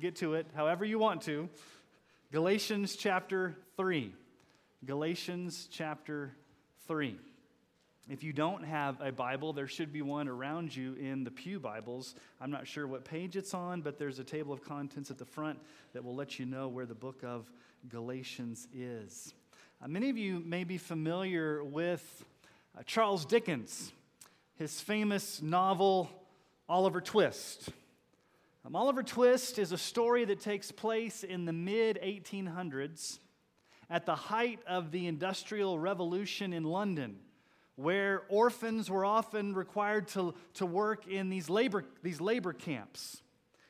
get to it however you want to. Galatians chapter 3. Galatians chapter 3. If you don't have a Bible, there should be one around you in the Pew Bibles. I'm not sure what page it's on, but there's a table of contents at the front that will let you know where the book of Galatians is. Uh, many of you may be familiar with uh, Charles Dickens, his famous novel, Oliver Twist. Um, Oliver Twist is a story that takes place in the mid 1800s at the height of the Industrial Revolution in London, where orphans were often required to, to work in these labor, these labor camps.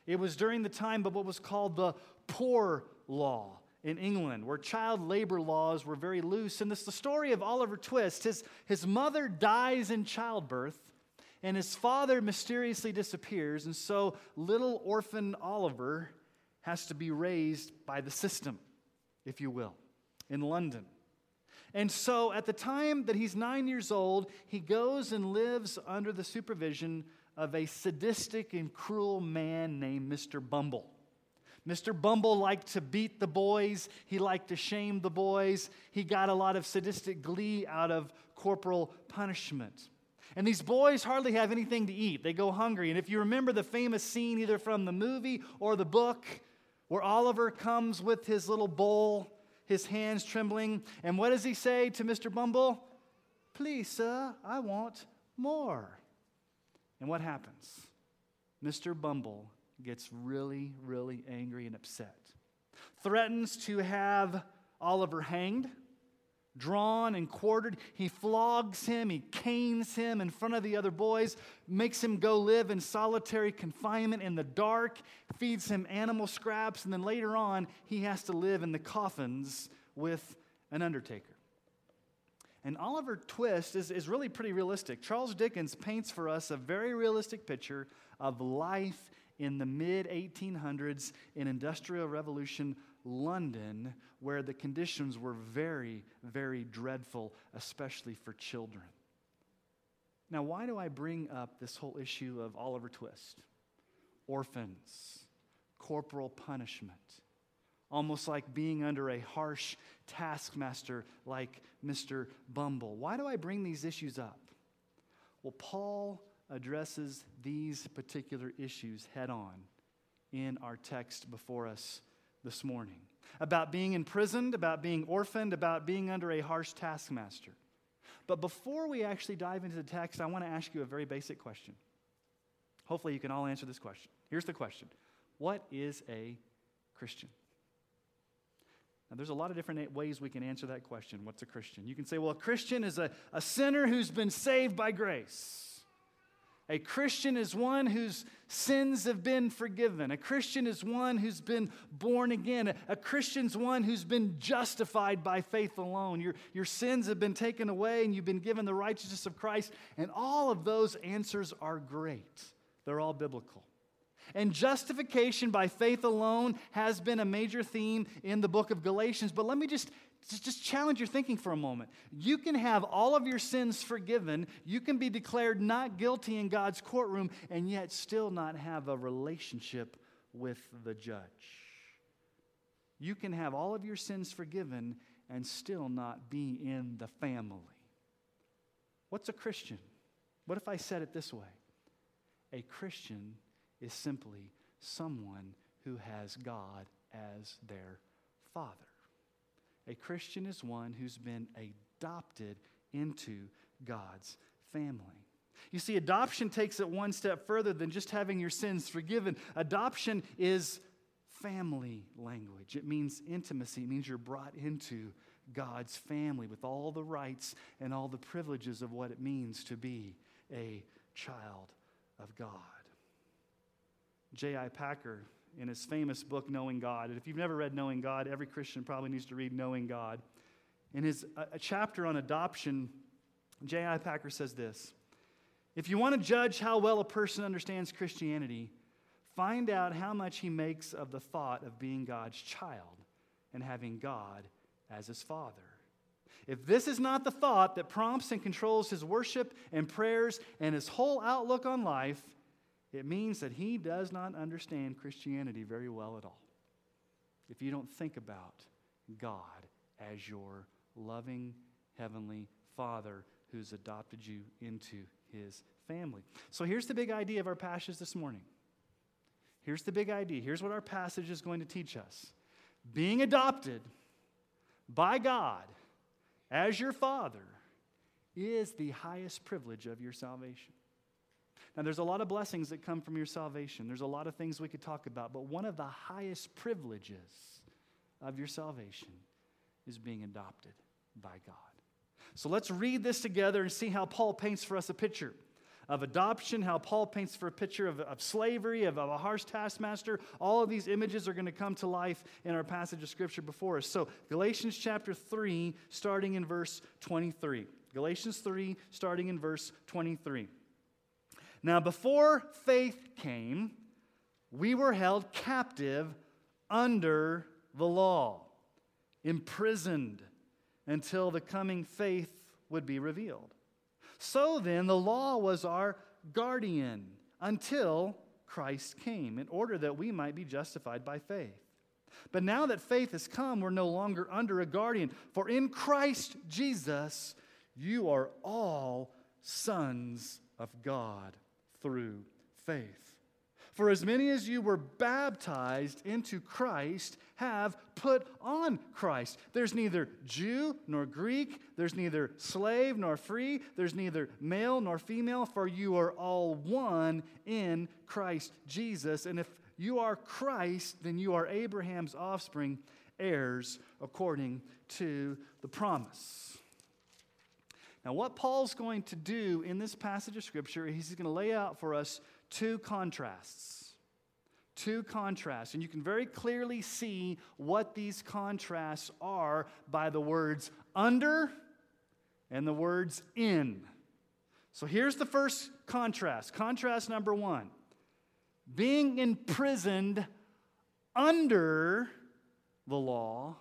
It was during the time of what was called the Poor Law in England, where child labor laws were very loose. And this the story of Oliver Twist. His, his mother dies in childbirth, and his father mysteriously disappears. And so little orphan Oliver has to be raised by the system, if you will, in London. And so at the time that he's nine years old, he goes and lives under the supervision of a sadistic and cruel man named Mr. Bumble. Mr. Bumble liked to beat the boys. He liked to shame the boys. He got a lot of sadistic glee out of corporal punishment. And these boys hardly have anything to eat. They go hungry. And if you remember the famous scene, either from the movie or the book, where Oliver comes with his little bowl, his hands trembling, and what does he say to Mr. Bumble? Please, sir, I want more. And what happens? Mr. Bumble gets really, really angry and upset, threatens to have Oliver hanged drawn and quartered. He flogs him, he canes him in front of the other boys, makes him go live in solitary confinement in the dark, feeds him animal scraps, and then later on, he has to live in the coffins with an undertaker. And Oliver Twist is, is really pretty realistic. Charles Dickens paints for us a very realistic picture of life in the mid 1800s in Industrial Revolution London, where the conditions were very, very dreadful, especially for children. Now, why do I bring up this whole issue of Oliver Twist? Orphans, corporal punishment, almost like being under a harsh taskmaster like Mr. Bumble. Why do I bring these issues up? Well, Paul addresses these particular issues head on in our text before us this morning about being imprisoned, about being orphaned, about being under a harsh taskmaster. But before we actually dive into the text, I want to ask you a very basic question. Hopefully, you can all answer this question. Here's the question What is a Christian? Now, there's a lot of different ways we can answer that question. What's a Christian? You can say, well, a Christian is a, a sinner who's been saved by grace. A Christian is one whose sins have been forgiven. A Christian is one who's been born again. A Christian's one who's been justified by faith alone. Your, your sins have been taken away and you've been given the righteousness of Christ. And all of those answers are great, they're all biblical. And justification by faith alone has been a major theme in the book of Galatians. But let me just just challenge your thinking for a moment. You can have all of your sins forgiven, you can be declared not guilty in God's courtroom, and yet still not have a relationship with the judge. You can have all of your sins forgiven and still not be in the family. What's a Christian? What if I said it this way? A Christian is simply someone who has God as their father. A Christian is one who's been adopted into God's family. You see, adoption takes it one step further than just having your sins forgiven. Adoption is family language, it means intimacy, it means you're brought into God's family with all the rights and all the privileges of what it means to be a child of God. J.I. Packer in his famous book, Knowing God. And if you've never read Knowing God, every Christian probably needs to read Knowing God. In his a, chapter on adoption, J.I. Packer says this If you want to judge how well a person understands Christianity, find out how much he makes of the thought of being God's child and having God as his father. If this is not the thought that prompts and controls his worship and prayers and his whole outlook on life, it means that he does not understand Christianity very well at all. If you don't think about God as your loving heavenly Father who's adopted you into his family. So here's the big idea of our passage this morning. Here's the big idea. Here's what our passage is going to teach us. Being adopted by God as your Father is the highest privilege of your salvation. Now, there's a lot of blessings that come from your salvation. There's a lot of things we could talk about, but one of the highest privileges of your salvation is being adopted by God. So let's read this together and see how Paul paints for us a picture of adoption, how Paul paints for a picture of, of slavery, of, of a harsh taskmaster. All of these images are going to come to life in our passage of Scripture before us. So, Galatians chapter 3, starting in verse 23. Galatians 3, starting in verse 23. Now, before faith came, we were held captive under the law, imprisoned until the coming faith would be revealed. So then, the law was our guardian until Christ came, in order that we might be justified by faith. But now that faith has come, we're no longer under a guardian. For in Christ Jesus, you are all sons of God through faith. For as many as you were baptized into Christ have put on Christ. There's neither Jew nor Greek, there's neither slave nor free, there's neither male nor female, for you are all one in Christ Jesus. And if you are Christ, then you are Abraham's offspring, heirs according to the promise. Now, what Paul's going to do in this passage of Scripture is he's going to lay out for us two contrasts. Two contrasts. And you can very clearly see what these contrasts are by the words under and the words in. So here's the first contrast. Contrast number one being imprisoned under the law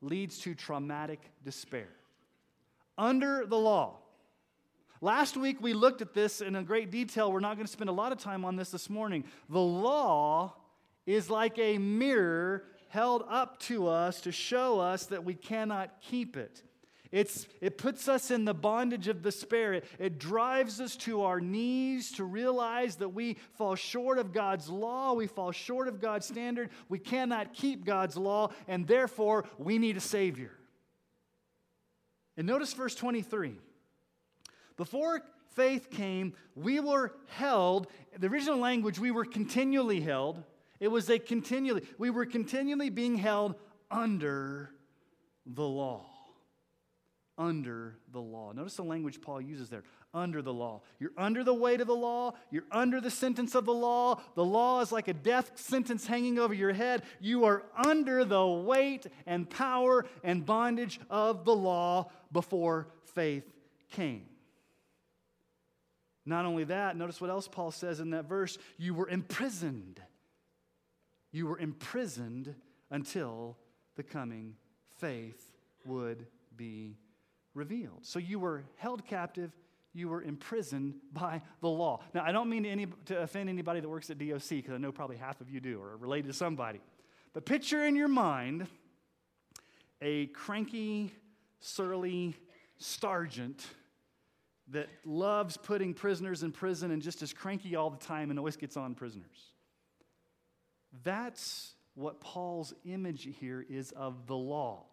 leads to traumatic despair. Under the law. Last week we looked at this in great detail. We're not going to spend a lot of time on this this morning. The law is like a mirror held up to us to show us that we cannot keep it. It's, it puts us in the bondage of the Spirit. It drives us to our knees to realize that we fall short of God's law. We fall short of God's standard. We cannot keep God's law, and therefore we need a Savior. And notice verse 23. Before faith came, we were held, the original language, we were continually held. It was a continually, we were continually being held under the law. Under the law. Notice the language Paul uses there under the law. You're under the weight of the law. You're under the sentence of the law. The law is like a death sentence hanging over your head. You are under the weight and power and bondage of the law before faith came. Not only that, notice what else Paul says in that verse you were imprisoned. You were imprisoned until the coming faith would be revealed. So you were held captive, you were imprisoned by the law. Now, I don't mean to, any, to offend anybody that works at DOC, because I know probably half of you do or are related to somebody. But picture in your mind a cranky, surly sergeant that loves putting prisoners in prison and just is cranky all the time and always gets on prisoners. That's what Paul's image here is of the law.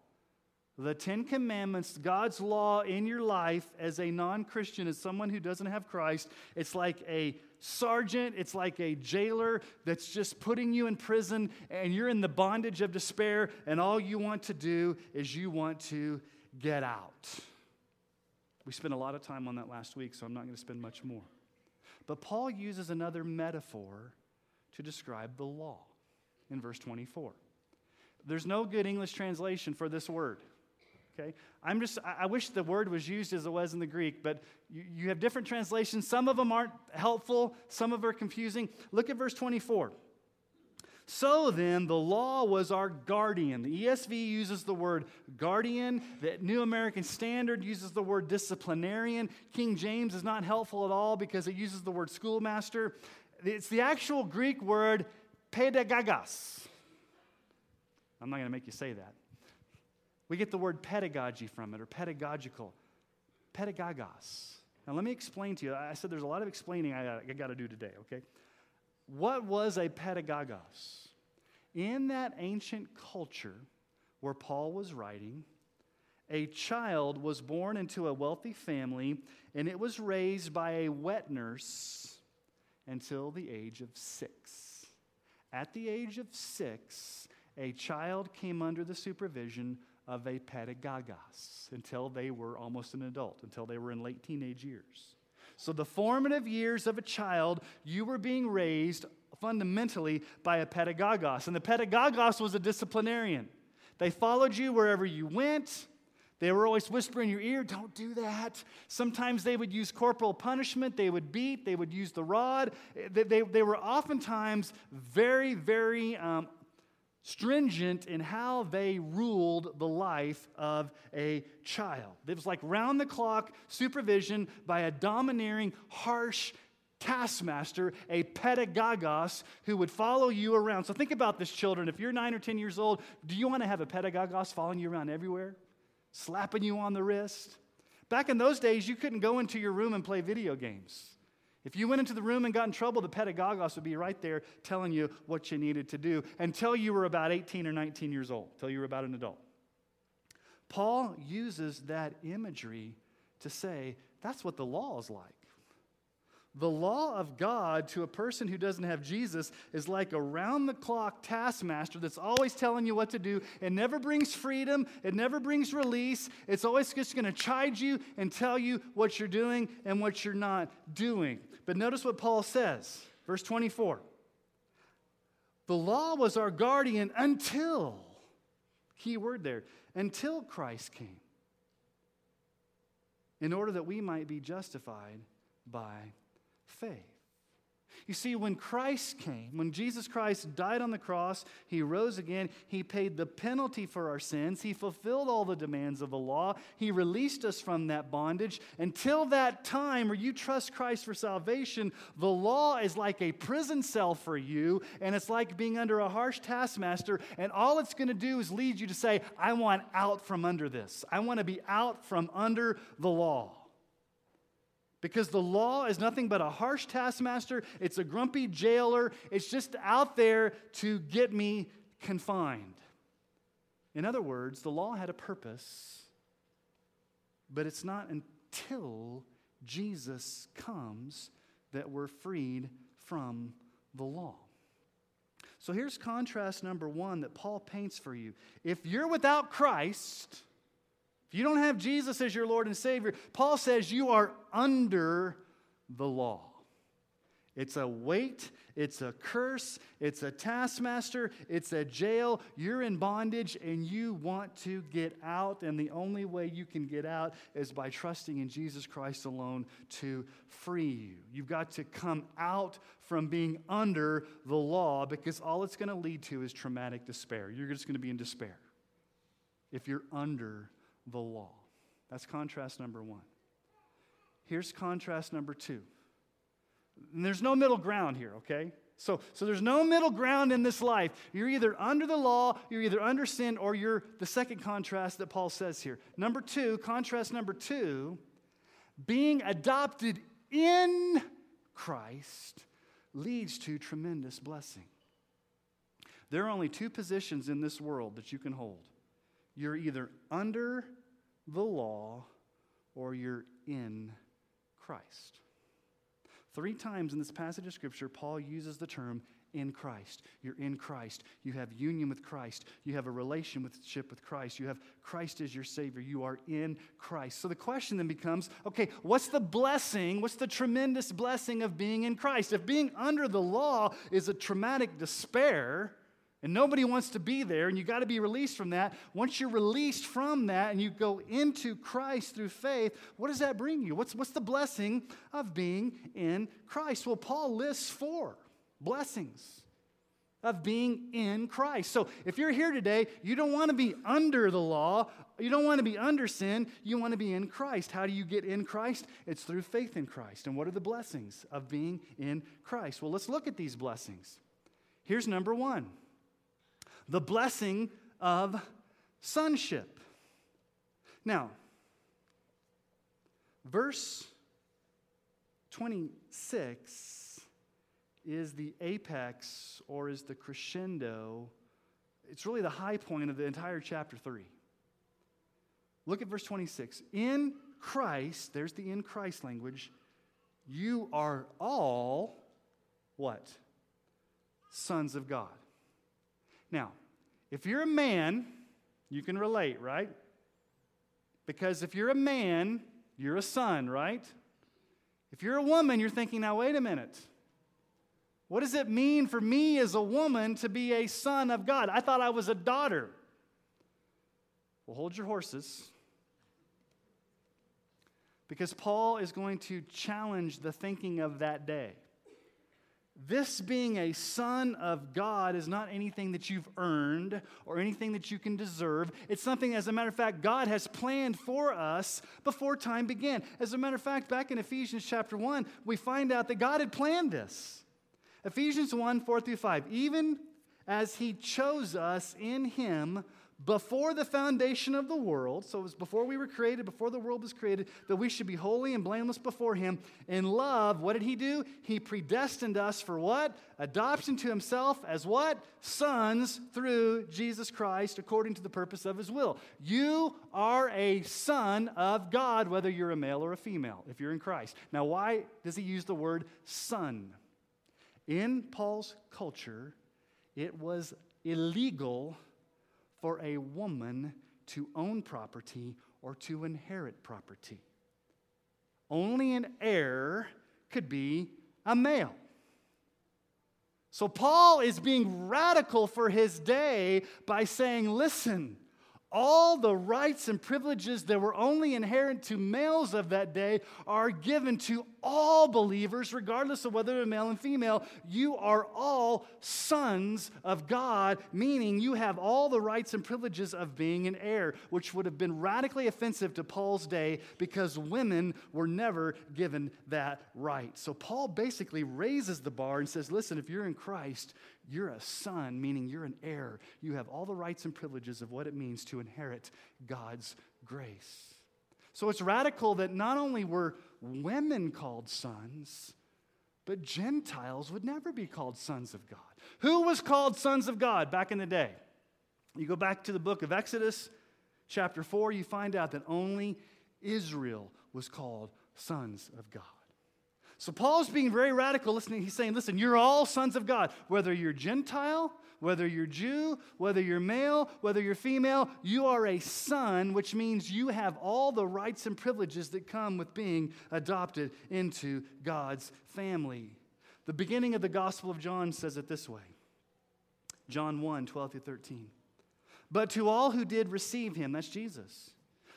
The Ten Commandments, God's law in your life as a non Christian, as someone who doesn't have Christ, it's like a sergeant, it's like a jailer that's just putting you in prison and you're in the bondage of despair, and all you want to do is you want to get out. We spent a lot of time on that last week, so I'm not going to spend much more. But Paul uses another metaphor to describe the law. in verse 24. There's no good English translation for this word. Okay? I'm just, I wish the word was used as it was in the Greek, but you, you have different translations. Some of them aren't helpful, some of them are confusing. Look at verse 24. So then, the law was our guardian. The ESV uses the word guardian. The New American Standard uses the word disciplinarian. King James is not helpful at all because it uses the word schoolmaster. It's the actual Greek word pedagogos. I'm not going to make you say that. We get the word pedagogy from it, or pedagogical. Pedagogos. Now, let me explain to you. I said there's a lot of explaining I, I got to do today, okay? What was a pedagogos? In that ancient culture where Paul was writing, a child was born into a wealthy family and it was raised by a wet nurse until the age of six. At the age of six, a child came under the supervision of a pedagogos until they were almost an adult, until they were in late teenage years. So, the formative years of a child, you were being raised fundamentally by a pedagogos. And the pedagogos was a disciplinarian. They followed you wherever you went. They were always whispering in your ear, don't do that. Sometimes they would use corporal punishment. They would beat. They would use the rod. They, they, they were oftentimes very, very um, stringent in how they ruled the life of a child. It was like round the clock supervision by a domineering, harsh taskmaster, a pedagogos who would follow you around. So think about this, children. If you're nine or 10 years old, do you want to have a pedagogos following you around everywhere, slapping you on the wrist? Back in those days, you couldn't go into your room and play video games. If you went into the room and got in trouble, the pedagogos would be right there telling you what you needed to do until you were about 18 or 19 years old, until you were about an adult. Paul uses that imagery to say that's what the law is like. The law of God to a person who doesn't have Jesus is like a round the clock taskmaster that's always telling you what to do. It never brings freedom, it never brings release. It's always just going to chide you and tell you what you're doing and what you're not doing. But notice what Paul says, verse 24. The law was our guardian until, key word there, until Christ came, in order that we might be justified by faith. You see, when Christ came, when Jesus Christ died on the cross, he rose again, he paid the penalty for our sins, he fulfilled all the demands of the law, he released us from that bondage. Until that time where you trust Christ for salvation, the law is like a prison cell for you, and it's like being under a harsh taskmaster, and all it's going to do is lead you to say, I want out from under this. I want to be out from under the law. Because the law is nothing but a harsh taskmaster, it's a grumpy jailer, it's just out there to get me confined. In other words, the law had a purpose, but it's not until Jesus comes that we're freed from the law. So here's contrast number one that Paul paints for you. If you're without Christ, you don't have Jesus as your Lord and Savior, Paul says you are under the law. It's a weight, it's a curse, it's a taskmaster, it's a jail. You're in bondage and you want to get out, and the only way you can get out is by trusting in Jesus Christ alone to free you. You've got to come out from being under the law because all it's going to lead to is traumatic despair. You're just going to be in despair if you're under the law. That's contrast number one. Here's contrast number two. And there's no middle ground here, okay? So, so there's no middle ground in this life. You're either under the law, you're either under sin, or you're the second contrast that Paul says here. Number two, contrast number two, being adopted in Christ leads to tremendous blessing. There are only two positions in this world that you can hold you're either under the law or you're in Christ. Three times in this passage of Scripture, Paul uses the term in Christ. You're in Christ. You have union with Christ. You have a relationship with Christ. You have Christ as your Savior. You are in Christ. So the question then becomes okay, what's the blessing? What's the tremendous blessing of being in Christ? If being under the law is a traumatic despair, And nobody wants to be there, and you got to be released from that. Once you're released from that and you go into Christ through faith, what does that bring you? What's, what's the blessing of being in Christ? Well, Paul lists four blessings of being in Christ. So if you're here today, you don't want to be under the law, you don't want to be under sin, you want to be in Christ. How do you get in Christ? It's through faith in Christ. And what are the blessings of being in Christ? Well, let's look at these blessings. Here's number one the blessing of sonship. Now, verse 26 is the apex or is the crescendo. It's really the high point of the entire chapter 3. Look at verse 26. In Christ, there's the in Christ language, you are all what? Sons of God. Now, if you're a man, you can relate, right? Because if you're a man, you're a son, right? If you're a woman, you're thinking, now, wait a minute. What does it mean for me as a woman to be a son of God? I thought I was a daughter. Well, hold your horses. Because Paul is going to challenge the thinking of that day. This being a son of God is not anything that you've earned or anything that you can deserve. It's something, as a matter of fact, God has planned for us before time began. As a matter of fact, back in Ephesians chapter 1, we find out that God had planned this. Ephesians 1 4 through 5. Even as he chose us in him before the foundation of the world, so it was before we were created, before the world was created, that we should be holy and blameless before Him. In love, what did He do? He predestined us for what? Adoption to Himself as what? Sons through Jesus Christ according to the purpose of His will. You are a son of God, whether you're a male or a female, if you're in Christ. Now, why does He use the word son? In Paul's culture, it was illegal for a woman to own property or to inherit property. Only an heir could be a male. So Paul is being radical for his day by saying, listen, all the rights and privileges that were only inherent to males of that day are given to all believers, regardless of whether they're male and female. You are all sons of God, meaning you have all the rights and privileges of being an heir, which would have been radically offensive to Paul's day because women were never given that right. So Paul basically raises the bar and says, listen, if you're in Christ, you're a son, meaning you're an heir. You have all the rights and privileges of what it means to inherit God's grace. So it's radical that not only were women called sons, but Gentiles would never be called sons of God. Who was called sons of God back in the day? You go back to the book of Exodus, chapter 4, you find out that only Israel was called sons of God. So Paul's being very radical. Listening, he's saying, listen, you're all sons of God, whether you're Gentile, whether you're Jew, whether you're male, whether you're female, you are a son, which means you have all the rights and privileges that come with being adopted into God's family. The beginning of the Gospel of John says it this way John 1 12 through 13. But to all who did receive him, that's Jesus,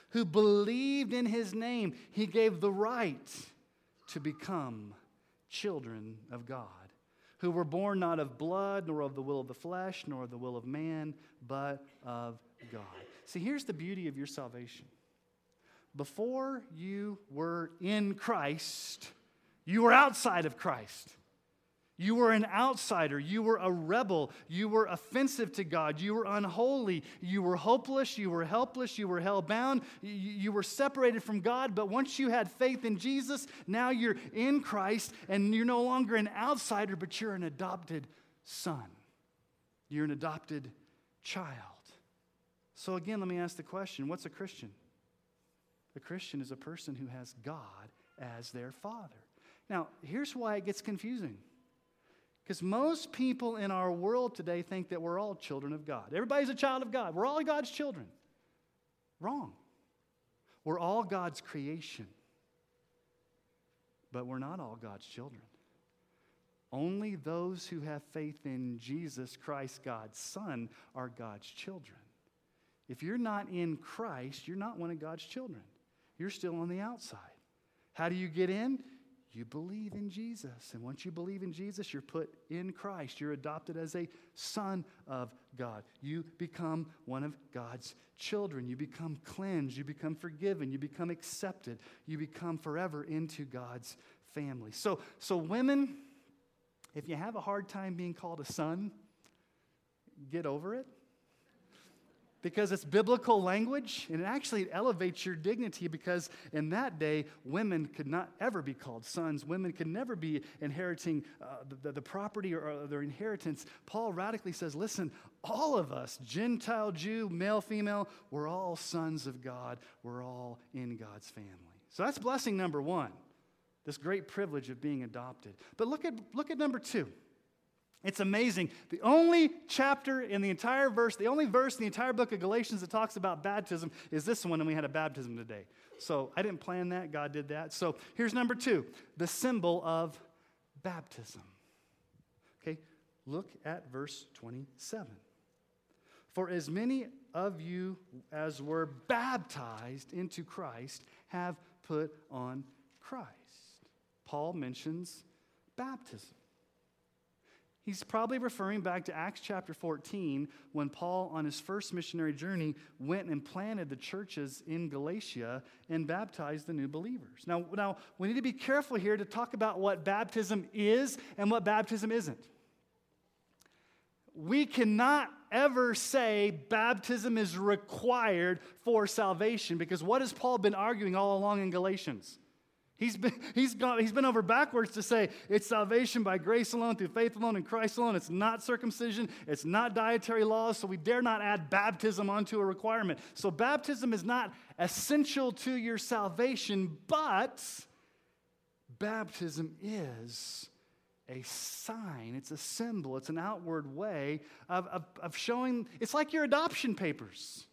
who believed in his name, he gave the right to become children of God, who were born not of blood, nor of the will of the flesh, nor of the will of man, but of God. See, here's the beauty of your salvation. Before you were in Christ, you were outside of Christ. You were an outsider. You were a rebel. You were offensive to God. You were unholy. You were hopeless. You were helpless. You were hell bound. You were separated from God. But once you had faith in Jesus, now you're in Christ and you're no longer an outsider, but you're an adopted son. You're an adopted child. So, again, let me ask the question what's a Christian? A Christian is a person who has God as their father. Now, here's why it gets confusing. Because most people in our world today think that we're all children of God. Everybody's a child of God. We're all God's children. Wrong. We're all God's creation. But we're not all God's children. Only those who have faith in Jesus Christ, God's Son, are God's children. If you're not in Christ, you're not one of God's children. You're still on the outside. How do you get in? You believe in Jesus. And once you believe in Jesus, you're put in Christ. You're adopted as a son of God. You become one of God's children. You become cleansed. You become forgiven. You become accepted. You become forever into God's family. So, so women, if you have a hard time being called a son, get over it because it's biblical language and it actually elevates your dignity because in that day women could not ever be called sons. Women could never be inheriting uh, the, the, property or, their inheritance. Paul radically says listen all of us gentile jew male female we're all sons of god. We're all in god's family. So that's blessing number one this great privilege of being adopted. But look at look at number two it's amazing. The only chapter in the entire verse, the only verse in the entire book of Galatians that talks about baptism is this one, and we had a baptism today. So I didn't plan that, God did that. So here's number two the symbol of baptism. Okay, look at verse 27. For as many of you as were baptized into Christ have put on Christ. Paul mentions baptism. He's probably referring back to Acts chapter 14 when Paul, on his first missionary journey, went and planted the churches in Galatia and baptized the new believers. Now, now, we need to be careful here to talk about what baptism is and what baptism isn't. We cannot ever say baptism is required for salvation because what has Paul been arguing all along in Galatians? He's been, he's, gone, he's been over backwards to say it's salvation by grace alone, through faith alone, in Christ alone. It's not circumcision, it's not dietary laws, so we dare not add baptism onto a requirement. So, baptism is not essential to your salvation, but baptism is a sign, it's a symbol, it's an outward way of, of, of showing, it's like your adoption papers.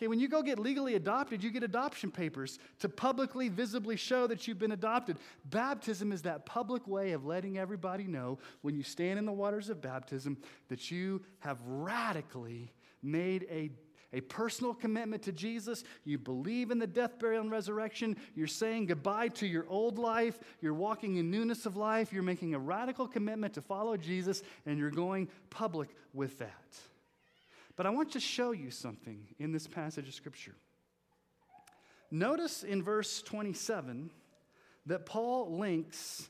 Okay, when you go get legally adopted, you get adoption papers to publicly, visibly show that you've been adopted. Baptism is that public way of letting everybody know when you stand in the waters of baptism that you have radically made a a personal commitment to Jesus. You believe in the death, burial, and resurrection. You're saying goodbye to your old life. You're walking in newness of life. You're making a radical commitment to follow Jesus, and you're going public with that. But I want to show you something in this passage of Scripture. Notice in verse 27 that Paul links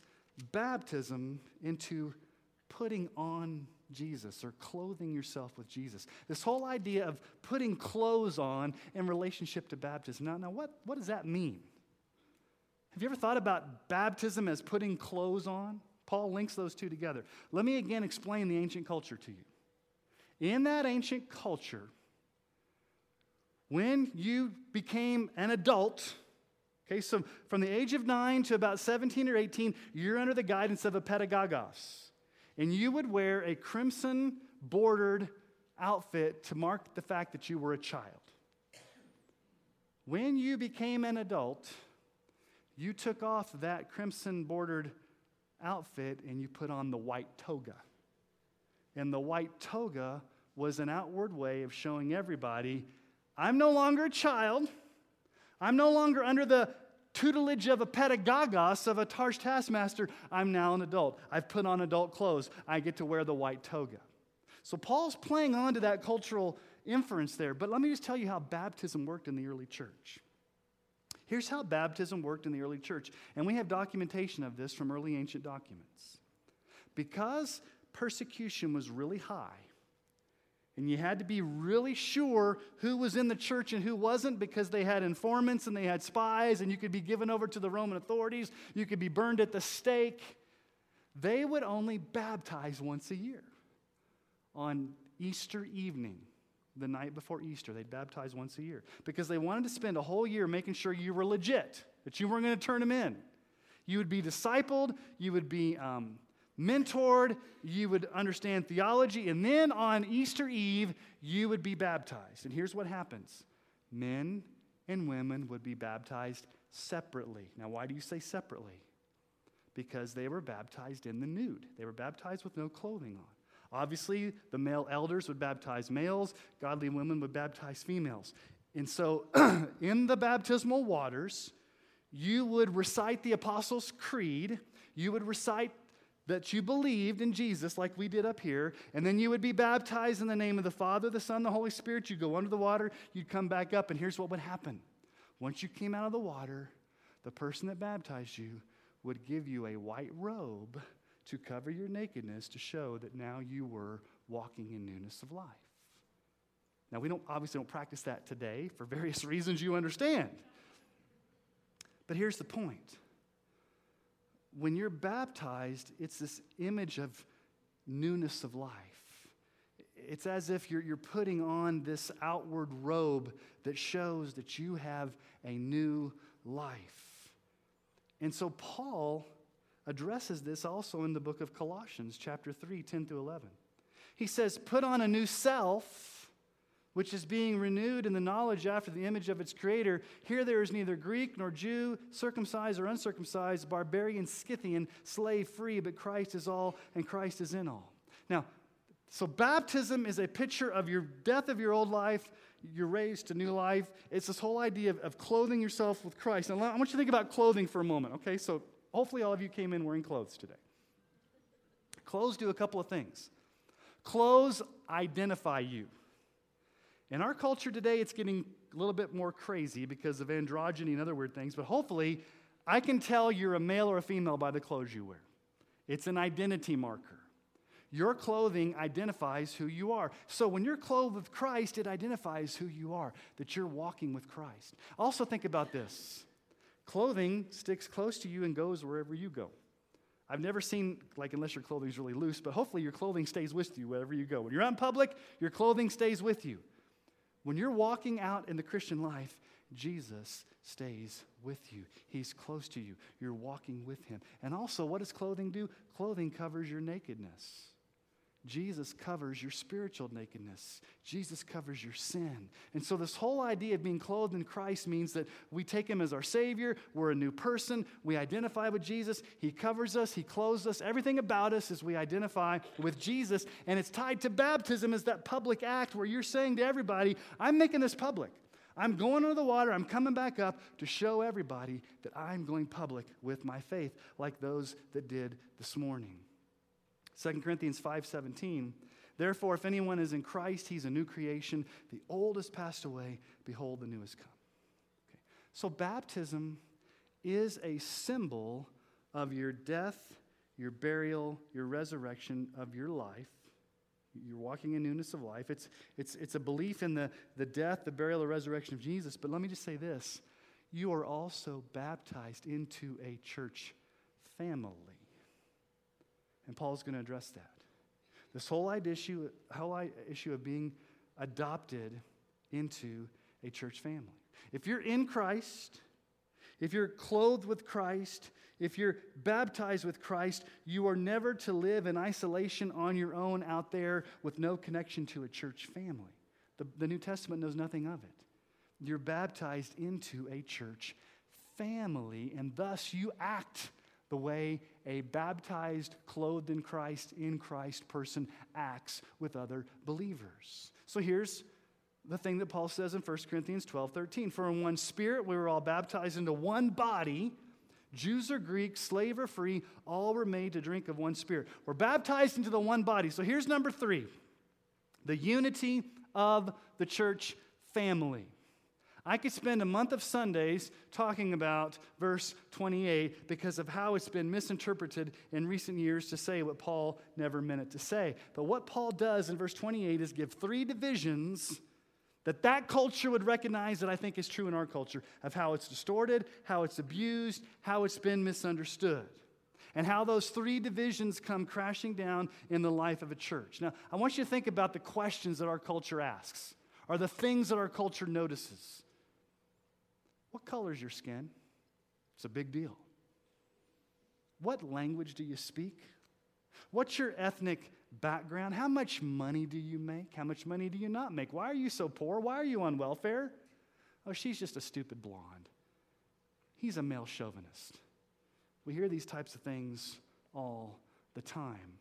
baptism into putting on Jesus or clothing yourself with Jesus. This whole idea of putting clothes on in relationship to baptism. Now, now what, what does that mean? Have you ever thought about baptism as putting clothes on? Paul links those two together. Let me again explain the ancient culture to you. In that ancient culture, when you became an adult, okay, so from the age of nine to about 17 or 18, you're under the guidance of a pedagogos. And you would wear a crimson bordered outfit to mark the fact that you were a child. When you became an adult, you took off that crimson bordered outfit and you put on the white toga. And the white toga was an outward way of showing everybody I'm no longer a child. I'm no longer under the tutelage of a pedagogos, of a harsh taskmaster. I'm now an adult. I've put on adult clothes. I get to wear the white toga. So Paul's playing on to that cultural inference there. But let me just tell you how baptism worked in the early church. Here's how baptism worked in the early church. And we have documentation of this from early ancient documents. Because persecution was really high, and you had to be really sure who was in the church and who wasn't because they had informants and they had spies, and you could be given over to the Roman authorities. You could be burned at the stake. They would only baptize once a year on Easter evening, the night before Easter. They'd baptize once a year because they wanted to spend a whole year making sure you were legit, that you weren't going to turn them in. You would be discipled, you would be um, mentored, you would understand theology, and then on Easter Eve, you would be baptized. And here's what happens men and women would be baptized separately. Now, why do you say separately? because they were baptized in the nude. They were baptized with no clothing on. Obviously, the male elders would baptize males, godly women would baptize females. And so, in the baptismal waters, you would recite the Apostles' Creed, you would recite that you believed in Jesus, like we did up here, and then you would be baptized in the name of the Father, the Son, the Holy Spirit. You'd go under the water, you'd come back up, and here's what would happen. Once you came out of the water, the person that baptized you would give you a white robe to cover your nakedness to show that now you were walking in newness of life. Now, we don't obviously don't practice that today for various reasons you understand. But here's the point. When you're baptized, it's this image of newness of life. It's as if you're, you're putting on this outward robe that shows that you have a new life. And so Paul addresses this also in the book of Colossians, chapter 3, 10 through 11. He says, Put on a new self, which is being renewed in the knowledge after the image of its creator. Here there is neither Greek nor Jew, circumcised or uncircumcised, barbarian, Scythian, slave free, but Christ is all and Christ is in all. Now, so baptism is a picture of your death of your old life you're raised to new life. It's this whole idea of, of clothing yourself with Christ. And I want you to think about clothing for a moment, okay? So hopefully all of you came in wearing clothes today. Clothes do a couple of things. Clothes identify you. In our culture today, it's getting a little bit more crazy because of androgyny and other weird things, but hopefully, I can tell you're a male or a female by the clothes you wear. It's an identity marker. Your clothing identifies who you are. So when you're clothed with Christ, it identifies who you are, that you're walking with Christ. Also, think about this clothing sticks close to you and goes wherever you go. I've never seen, like, unless your clothing is really loose, but hopefully your clothing stays with you wherever you go. When you're out in public, your clothing stays with you. When you're walking out in the Christian life, Jesus stays with you. He's close to you. You're walking with him. And also, what does clothing do? Clothing covers your nakedness. Jesus covers your spiritual nakedness. Jesus covers your sin. And so, this whole idea of being clothed in Christ means that we take Him as our Savior. We're a new person. We identify with Jesus. He covers us. He clothes us. Everything about us is we identify with Jesus. And it's tied to baptism as that public act where you're saying to everybody, I'm making this public. I'm going under the water. I'm coming back up to show everybody that I'm going public with my faith, like those that did this morning. 2 Corinthians 5:17 Therefore if anyone is in Christ he's a new creation the old has passed away behold the new has come. Okay. So baptism is a symbol of your death, your burial, your resurrection of your life. You're walking in newness of life. It's, it's, it's a belief in the, the death, the burial, the resurrection of Jesus. But let me just say this you are also baptized into a church family. And Paul's going to address that. This whole issue, whole issue of being adopted into a church family. If you're in Christ, if you're clothed with Christ, if you're baptized with Christ, you are never to live in isolation on your own out there with no connection to a church family. The, the New Testament knows nothing of it. You're baptized into a church family, and thus you act the way a baptized, clothed in Christ, in Christ person acts with other believers. So here's the thing that Paul says in 1 Corinthians 12 13. For in one spirit we were all baptized into one body. Jews or Greeks, slave or free, all were made to drink of one spirit. We're baptized into the one body. So here's number three the unity of the church family. I could spend a month of Sundays talking about verse 28 because of how it's been misinterpreted in recent years to say what Paul never meant it to say. But what Paul does in verse 28 is give three divisions that that culture would recognize that I think is true in our culture of how it's distorted, how it's abused, how it's been misunderstood. And how those three divisions come crashing down in the life of a church. Now, I want you to think about the questions that our culture asks, or the things that our culture notices. What color is your skin? It's a big deal. What language do you speak? What's your ethnic background? How much money do you make? How much money do you not make? Why are you so poor? Why are you on welfare? Oh, she's just a stupid blonde. He's a male chauvinist. We hear these types of things all the time.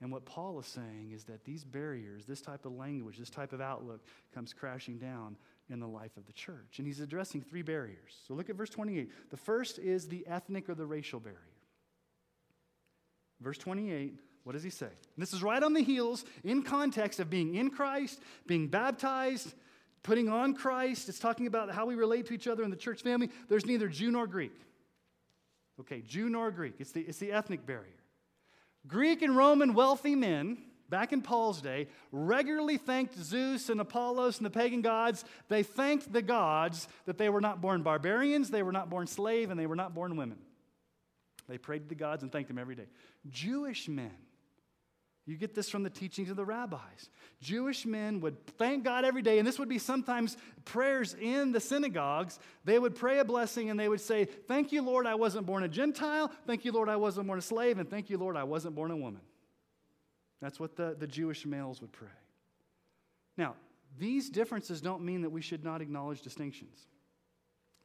And what Paul is saying is that these barriers, this type of language, this type of outlook comes crashing down in the life of the church. And he's addressing three barriers. So look at verse 28. The first is the ethnic or the racial barrier. Verse 28, what does he say? And this is right on the heels, in context of being in Christ, being baptized, putting on Christ. It's talking about how we relate to each other in the church family. There's neither Jew nor Greek. Okay, Jew nor Greek. It's the, it's the ethnic barrier. Greek and Roman wealthy men, back in Paul's day, regularly thanked Zeus and Apollos and the pagan gods. They thanked the gods that they were not born barbarians, they were not born slave, and they were not born women. They prayed to the gods and thanked them every day. Jewish men, you get this from the teachings of the rabbis. Jewish men would thank God every day, and this would be sometimes prayers in the synagogues. They would pray a blessing and they would say, Thank you, Lord, I wasn't born a Gentile. Thank you, Lord, I wasn't born a slave. And thank you, Lord, I wasn't born a woman. That's what the, the Jewish males would pray. Now, these differences don't mean that we should not acknowledge distinctions.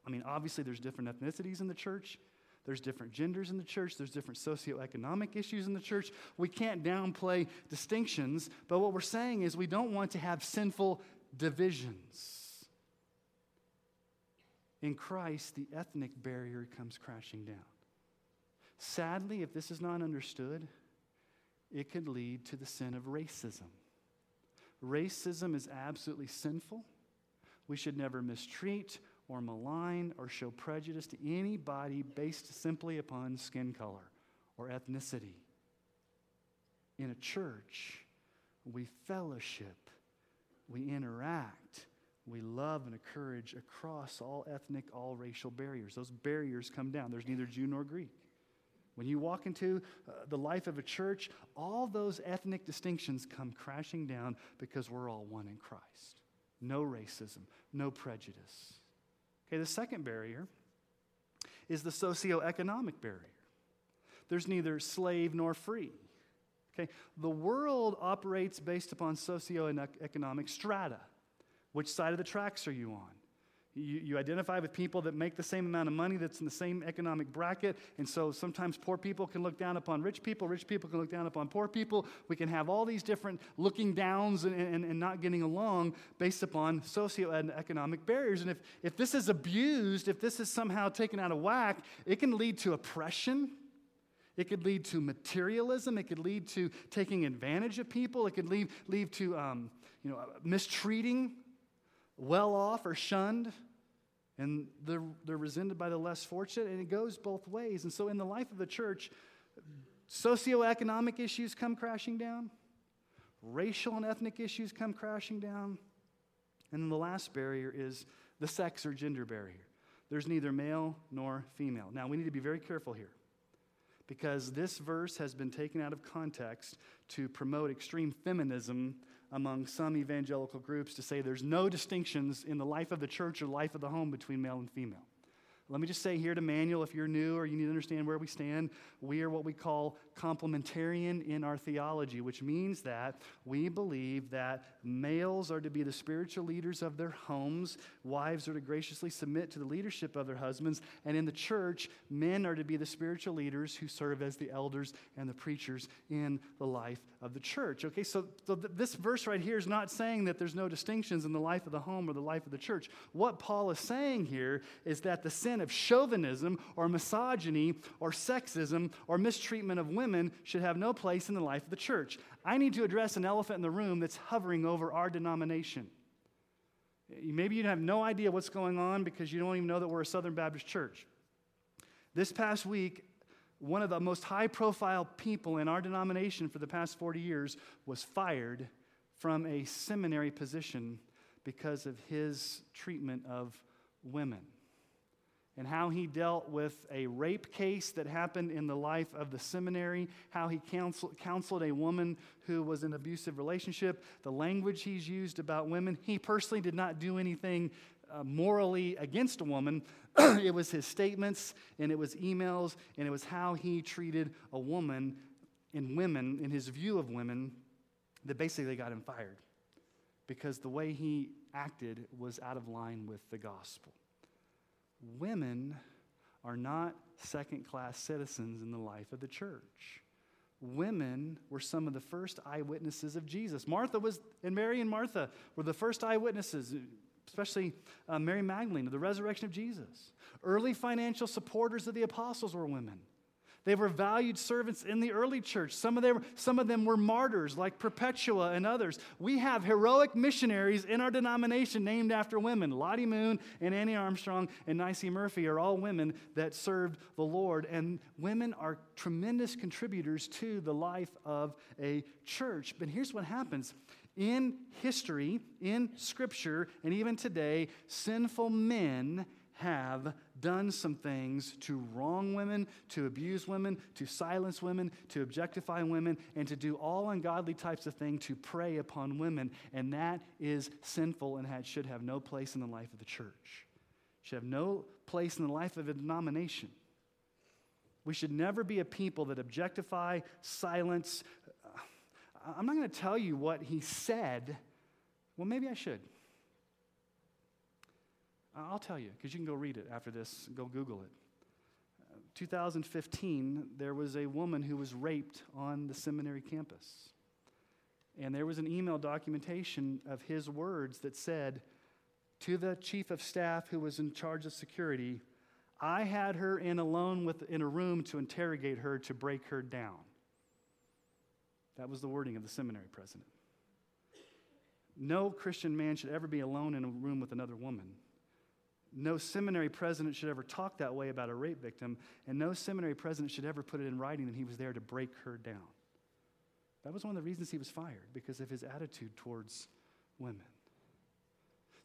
I mean, obviously, there's different ethnicities in the church. There's different genders in the church. There's different socioeconomic issues in the church. We can't downplay distinctions, but what we're saying is we don't want to have sinful divisions. In Christ, the ethnic barrier comes crashing down. Sadly, if this is not understood, it could lead to the sin of racism. Racism is absolutely sinful. We should never mistreat or malign or show prejudice to anybody based simply upon skin color or ethnicity. In a church, we fellowship, we interact, we love and encourage across all ethnic, all racial barriers. Those barriers come down. There's neither Jew nor Greek. When you walk into uh, the life of a church, all those ethnic distinctions come crashing down because we're all one in Christ. No racism, no prejudice. Okay, the second barrier is the socioeconomic barrier. There's neither slave nor free. Okay, the world operates based upon socioeconomic strata. Which side of the tracks are you on? You, you identify with people that make the same amount of money that's in the same economic bracket. And so sometimes poor people can look down upon rich people, rich people can look down upon poor people. We can have all these different looking downs and, and, and not getting along based upon socioeconomic barriers. And if, if this is abused, if this is somehow taken out of whack, it can lead to oppression. It could lead to materialism. It could lead to taking advantage of people. It could lead, lead to um, you know, mistreating well off or shunned, and they're, they're resented by the less fortunate, and it goes both ways. And so, in the life of the church, socioeconomic issues come crashing down, racial and ethnic issues come crashing down, and the last barrier is the sex or gender barrier. There's neither male nor female. Now, we need to be very careful here because this verse has been taken out of context to promote extreme feminism among some evangelical groups to say there's no distinctions in the life of the church or life of the home between male and female. Let me just say here to Manuel, if you're new or you need to understand where we stand, we are what we call complementarian in our theology, which means that we believe that males are to be the spiritual leaders of their homes, wives are to graciously submit to the leadership of their husbands, and in the church, men are to be the spiritual leaders who serve as the elders and the preachers in the life of the church. Okay, so, so th- this verse right here is not saying that there's no distinctions in the life of the home or the life of the church. What Paul is saying here is that the sin of chauvinism or misogyny or sexism or mistreatment of women should have no place in the life of the church. I need to address an elephant in the room that's hovering over our denomination. Maybe you have no idea what's going on because you don't even know that we're a Southern Baptist church. This past week, one of the most high profile people in our denomination for the past 40 years was fired from a seminary position because of his treatment of women and how he dealt with a rape case that happened in the life of the seminary, how he counsel, counseled a woman who was in an abusive relationship, the language he's used about women. He personally did not do anything uh, morally against a woman. it was his statements, and it was emails, and it was how he treated a woman and women, in his view of women, that basically got him fired because the way he acted was out of line with the gospel women are not second class citizens in the life of the church. Women were some of the first eyewitnesses of Jesus. Martha was, and Mary and Martha were the first eyewitnesses, especially uh, Mary Magdalene, of the resurrection of Jesus. Early financial supporters of the apostles were women. They were valued servants in the early church. Some of, them, some of them were martyrs, like Perpetua and others. We have heroic missionaries in our denomination named after women. Lottie Moon and Annie Armstrong and Nicey Murphy are all women that served the Lord. And women are tremendous contributors to the life of a church. But here's what happens in history, in Scripture, and even today, sinful men have done some things to wrong women, to abuse women, to silence women, to objectify women, and to do all ungodly types of things to prey upon women. And that is sinful and should have no place in the life of the church. Should have no place in the life of a denomination. We should never be a people that objectify, silence. Uh, I'm not going to tell you what he said. Well, maybe I should. I'll tell you, because you can go read it after this, go Google it. Uh, 2015, there was a woman who was raped on the seminary campus. And there was an email documentation of his words that said, To the chief of staff who was in charge of security, I had her in alone with, in a room to interrogate her to break her down. That was the wording of the seminary president. No Christian man should ever be alone in a room with another woman. No seminary president should ever talk that way about a rape victim, and no seminary president should ever put it in writing that he was there to break her down. That was one of the reasons he was fired, because of his attitude towards women.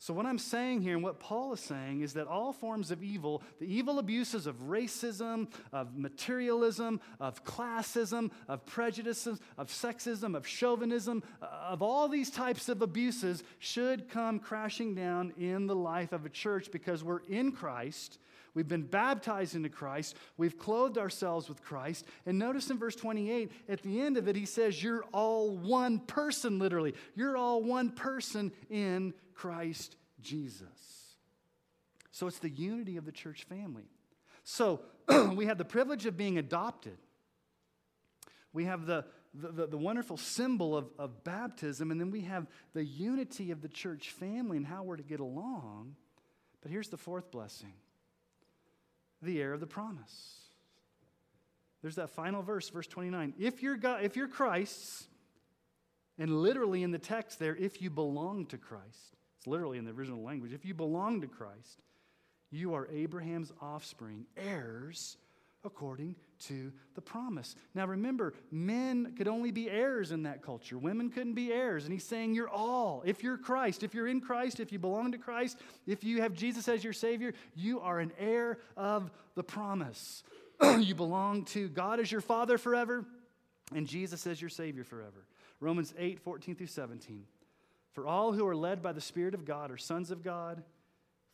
So, what I'm saying here and what Paul is saying is that all forms of evil, the evil abuses of racism, of materialism, of classism, of prejudices, of sexism, of chauvinism, uh, of all these types of abuses should come crashing down in the life of a church because we're in Christ. We've been baptized into Christ. We've clothed ourselves with Christ. And notice in verse 28, at the end of it, he says, You're all one person, literally. You're all one person in Christ Jesus. So it's the unity of the church family. So we have the privilege of being adopted. We have the, the, the, wonderful symbol of, of baptism, and then we have the unity of the church family and how we're to get along. But here's the fourth blessing the heir of the promise. There's that final verse, verse 29. If you're, God, if you're Christ's, and literally in the text there, if you belong to Christ, it's literally in the original language. If you belong to Christ, you are Abraham's offspring, heirs according to the promise. Now remember, men could only be heirs in that culture. Women couldn't be heirs. And he's saying you're all. If you're Christ, if you're in Christ, if you belong to Christ, if you have Jesus as your Savior, you are an heir of the promise. you belong to God as your Father forever, and Jesus as your Savior forever. Romans 8, 14 through 17. For all who are led by the Spirit of God are sons of God.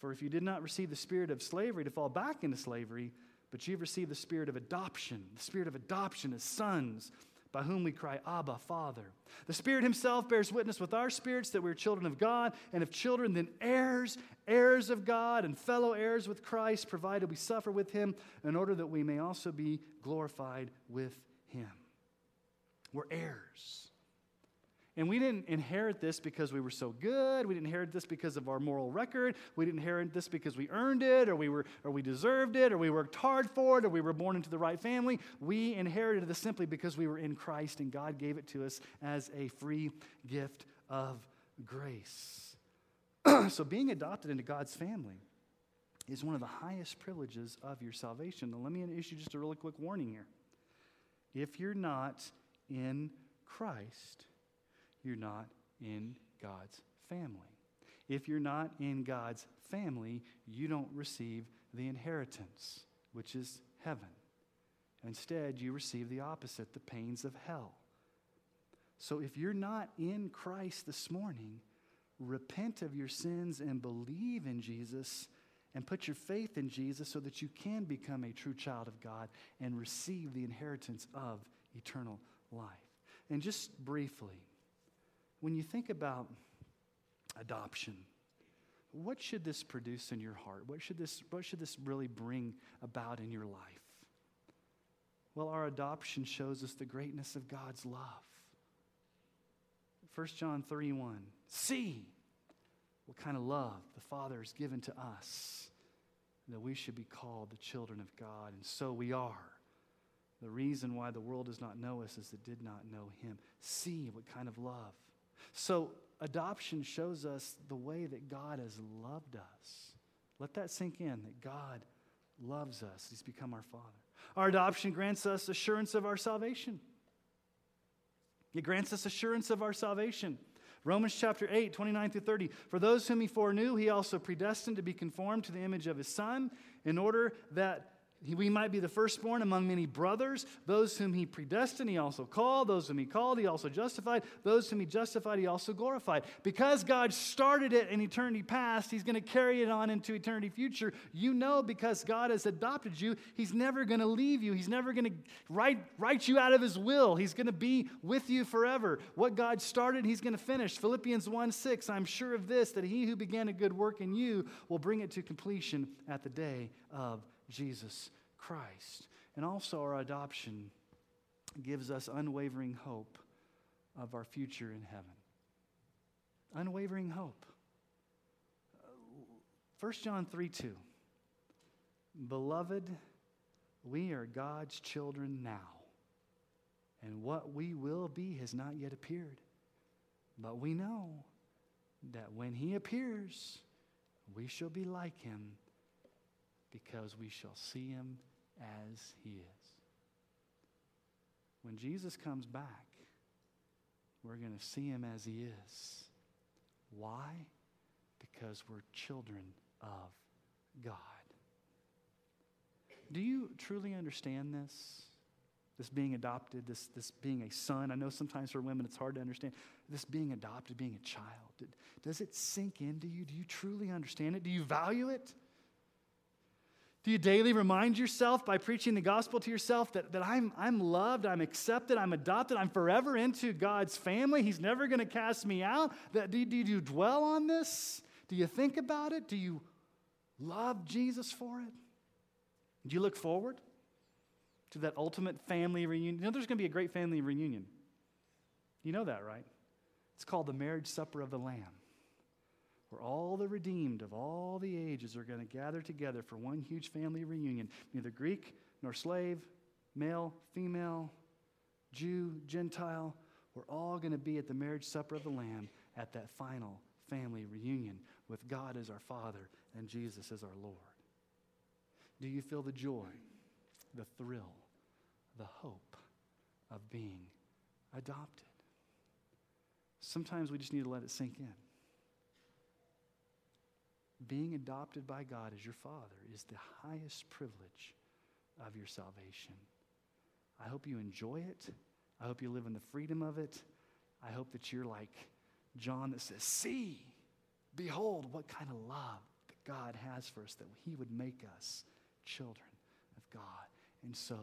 For if you did not receive the spirit of slavery to fall back into slavery, but you've received the spirit of adoption, the spirit of adoption as sons, by whom we cry, Abba, Father. The Spirit Himself bears witness with our spirits that we're children of God, and if children, then heirs, heirs of God, and fellow heirs with Christ, provided we suffer with Him, in order that we may also be glorified with Him. We're heirs. And we didn't inherit this because we were so good. We didn't inherit this because of our moral record. We didn't inherit this because we earned it or we, were, or we deserved it or we worked hard for it or we were born into the right family. We inherited this simply because we were in Christ and God gave it to us as a free gift of grace. so being adopted into God's family is one of the highest privileges of your salvation. Now, let me issue just a really quick warning here. If you're not in Christ, you're not in God's family. If you're not in God's family, you don't receive the inheritance, which is heaven. Instead, you receive the opposite the pains of hell. So if you're not in Christ this morning, repent of your sins and believe in Jesus and put your faith in Jesus so that you can become a true child of God and receive the inheritance of eternal life. And just briefly, when you think about adoption, what should this produce in your heart? What should this, what should this really bring about in your life? Well, our adoption shows us the greatness of God's love. 1 John 3 1. See what kind of love the Father has given to us, that we should be called the children of God, and so we are. The reason why the world does not know us is it did not know Him. See what kind of love. So, adoption shows us the way that God has loved us. Let that sink in that God loves us. He's become our Father. Our adoption grants us assurance of our salvation. It grants us assurance of our salvation. Romans chapter 8, 29 through 30. For those whom he foreknew, he also predestined to be conformed to the image of his Son, in order that we might be the firstborn among many brothers. Those whom he predestined, he also called. Those whom he called, he also justified. Those whom he justified, he also glorified. Because God started it in eternity past, he's going to carry it on into eternity future. You know, because God has adopted you, he's never going to leave you. He's never going to write, write you out of his will. He's going to be with you forever. What God started, he's going to finish. Philippians 1 6, I'm sure of this, that he who began a good work in you will bring it to completion at the day of Jesus Christ. And also, our adoption gives us unwavering hope of our future in heaven. Unwavering hope. 1 John 3 2. Beloved, we are God's children now, and what we will be has not yet appeared. But we know that when He appears, we shall be like Him because we shall see him as he is. When Jesus comes back, we're going to see him as he is. Why? Because we're children of God. Do you truly understand this? This being adopted, this, this being a son. I know sometimes for women it's hard to understand. This being adopted, being a child. Does it sink into you? Do you truly understand it? Do you value it? Do you daily remind yourself by preaching the gospel to yourself that, that I'm, I'm loved, I'm accepted, I'm adopted, I'm forever into God's family? He's never going to cast me out? That, do, do you dwell on this? Do you think about it? Do you love Jesus for it? Do you look forward to that ultimate family reunion? You know, there's going to be a great family reunion. You know that, right? It's called the marriage supper of the Lamb where all the redeemed of all the ages are going to gather together for one huge family reunion. Neither Greek nor slave, male, female, Jew, Gentile, we're all going to be at the marriage supper of the Lamb at that final family reunion with God as our Father and Jesus as our Lord. Do you feel the joy, the thrill, the hope of being adopted? Sometimes we just need to let it sink in being adopted by God as your father is the highest privilege of your salvation. I hope you enjoy it. I hope you live in the freedom of it. I hope that you're like John that says, See, behold, what kind of love that God has for us, that He would make us children of God. And so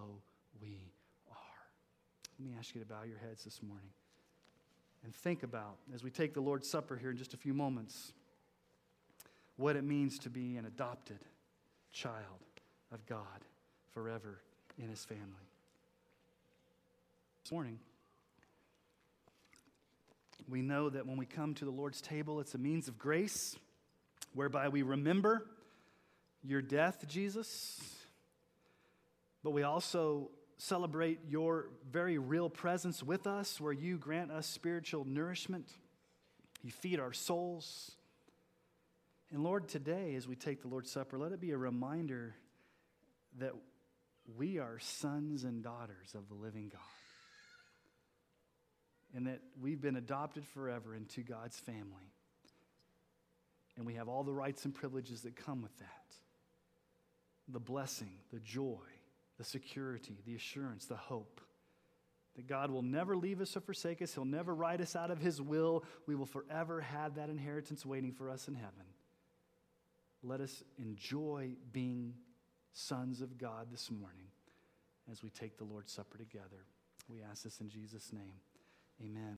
we are. Let me ask you to bow your heads this morning and think about, as we take the Lord's Supper here in just a few moments, what it means to be an adopted child of God forever in his family. This morning, we know that when we come to the Lord's table, it's a means of grace whereby we remember your death, Jesus, but we also celebrate your very real presence with us, where you grant us spiritual nourishment. You feed our souls. And Lord, today, as we take the Lord's Supper, let it be a reminder that we are sons and daughters of the living God. And that we've been adopted forever into God's family. And we have all the rights and privileges that come with that the blessing, the joy, the security, the assurance, the hope. That God will never leave us or forsake us. He'll never write us out of His will. We will forever have that inheritance waiting for us in heaven let us enjoy being sons of God this morning as we take the Lord's Supper together. We ask this in Jesus' name. Amen.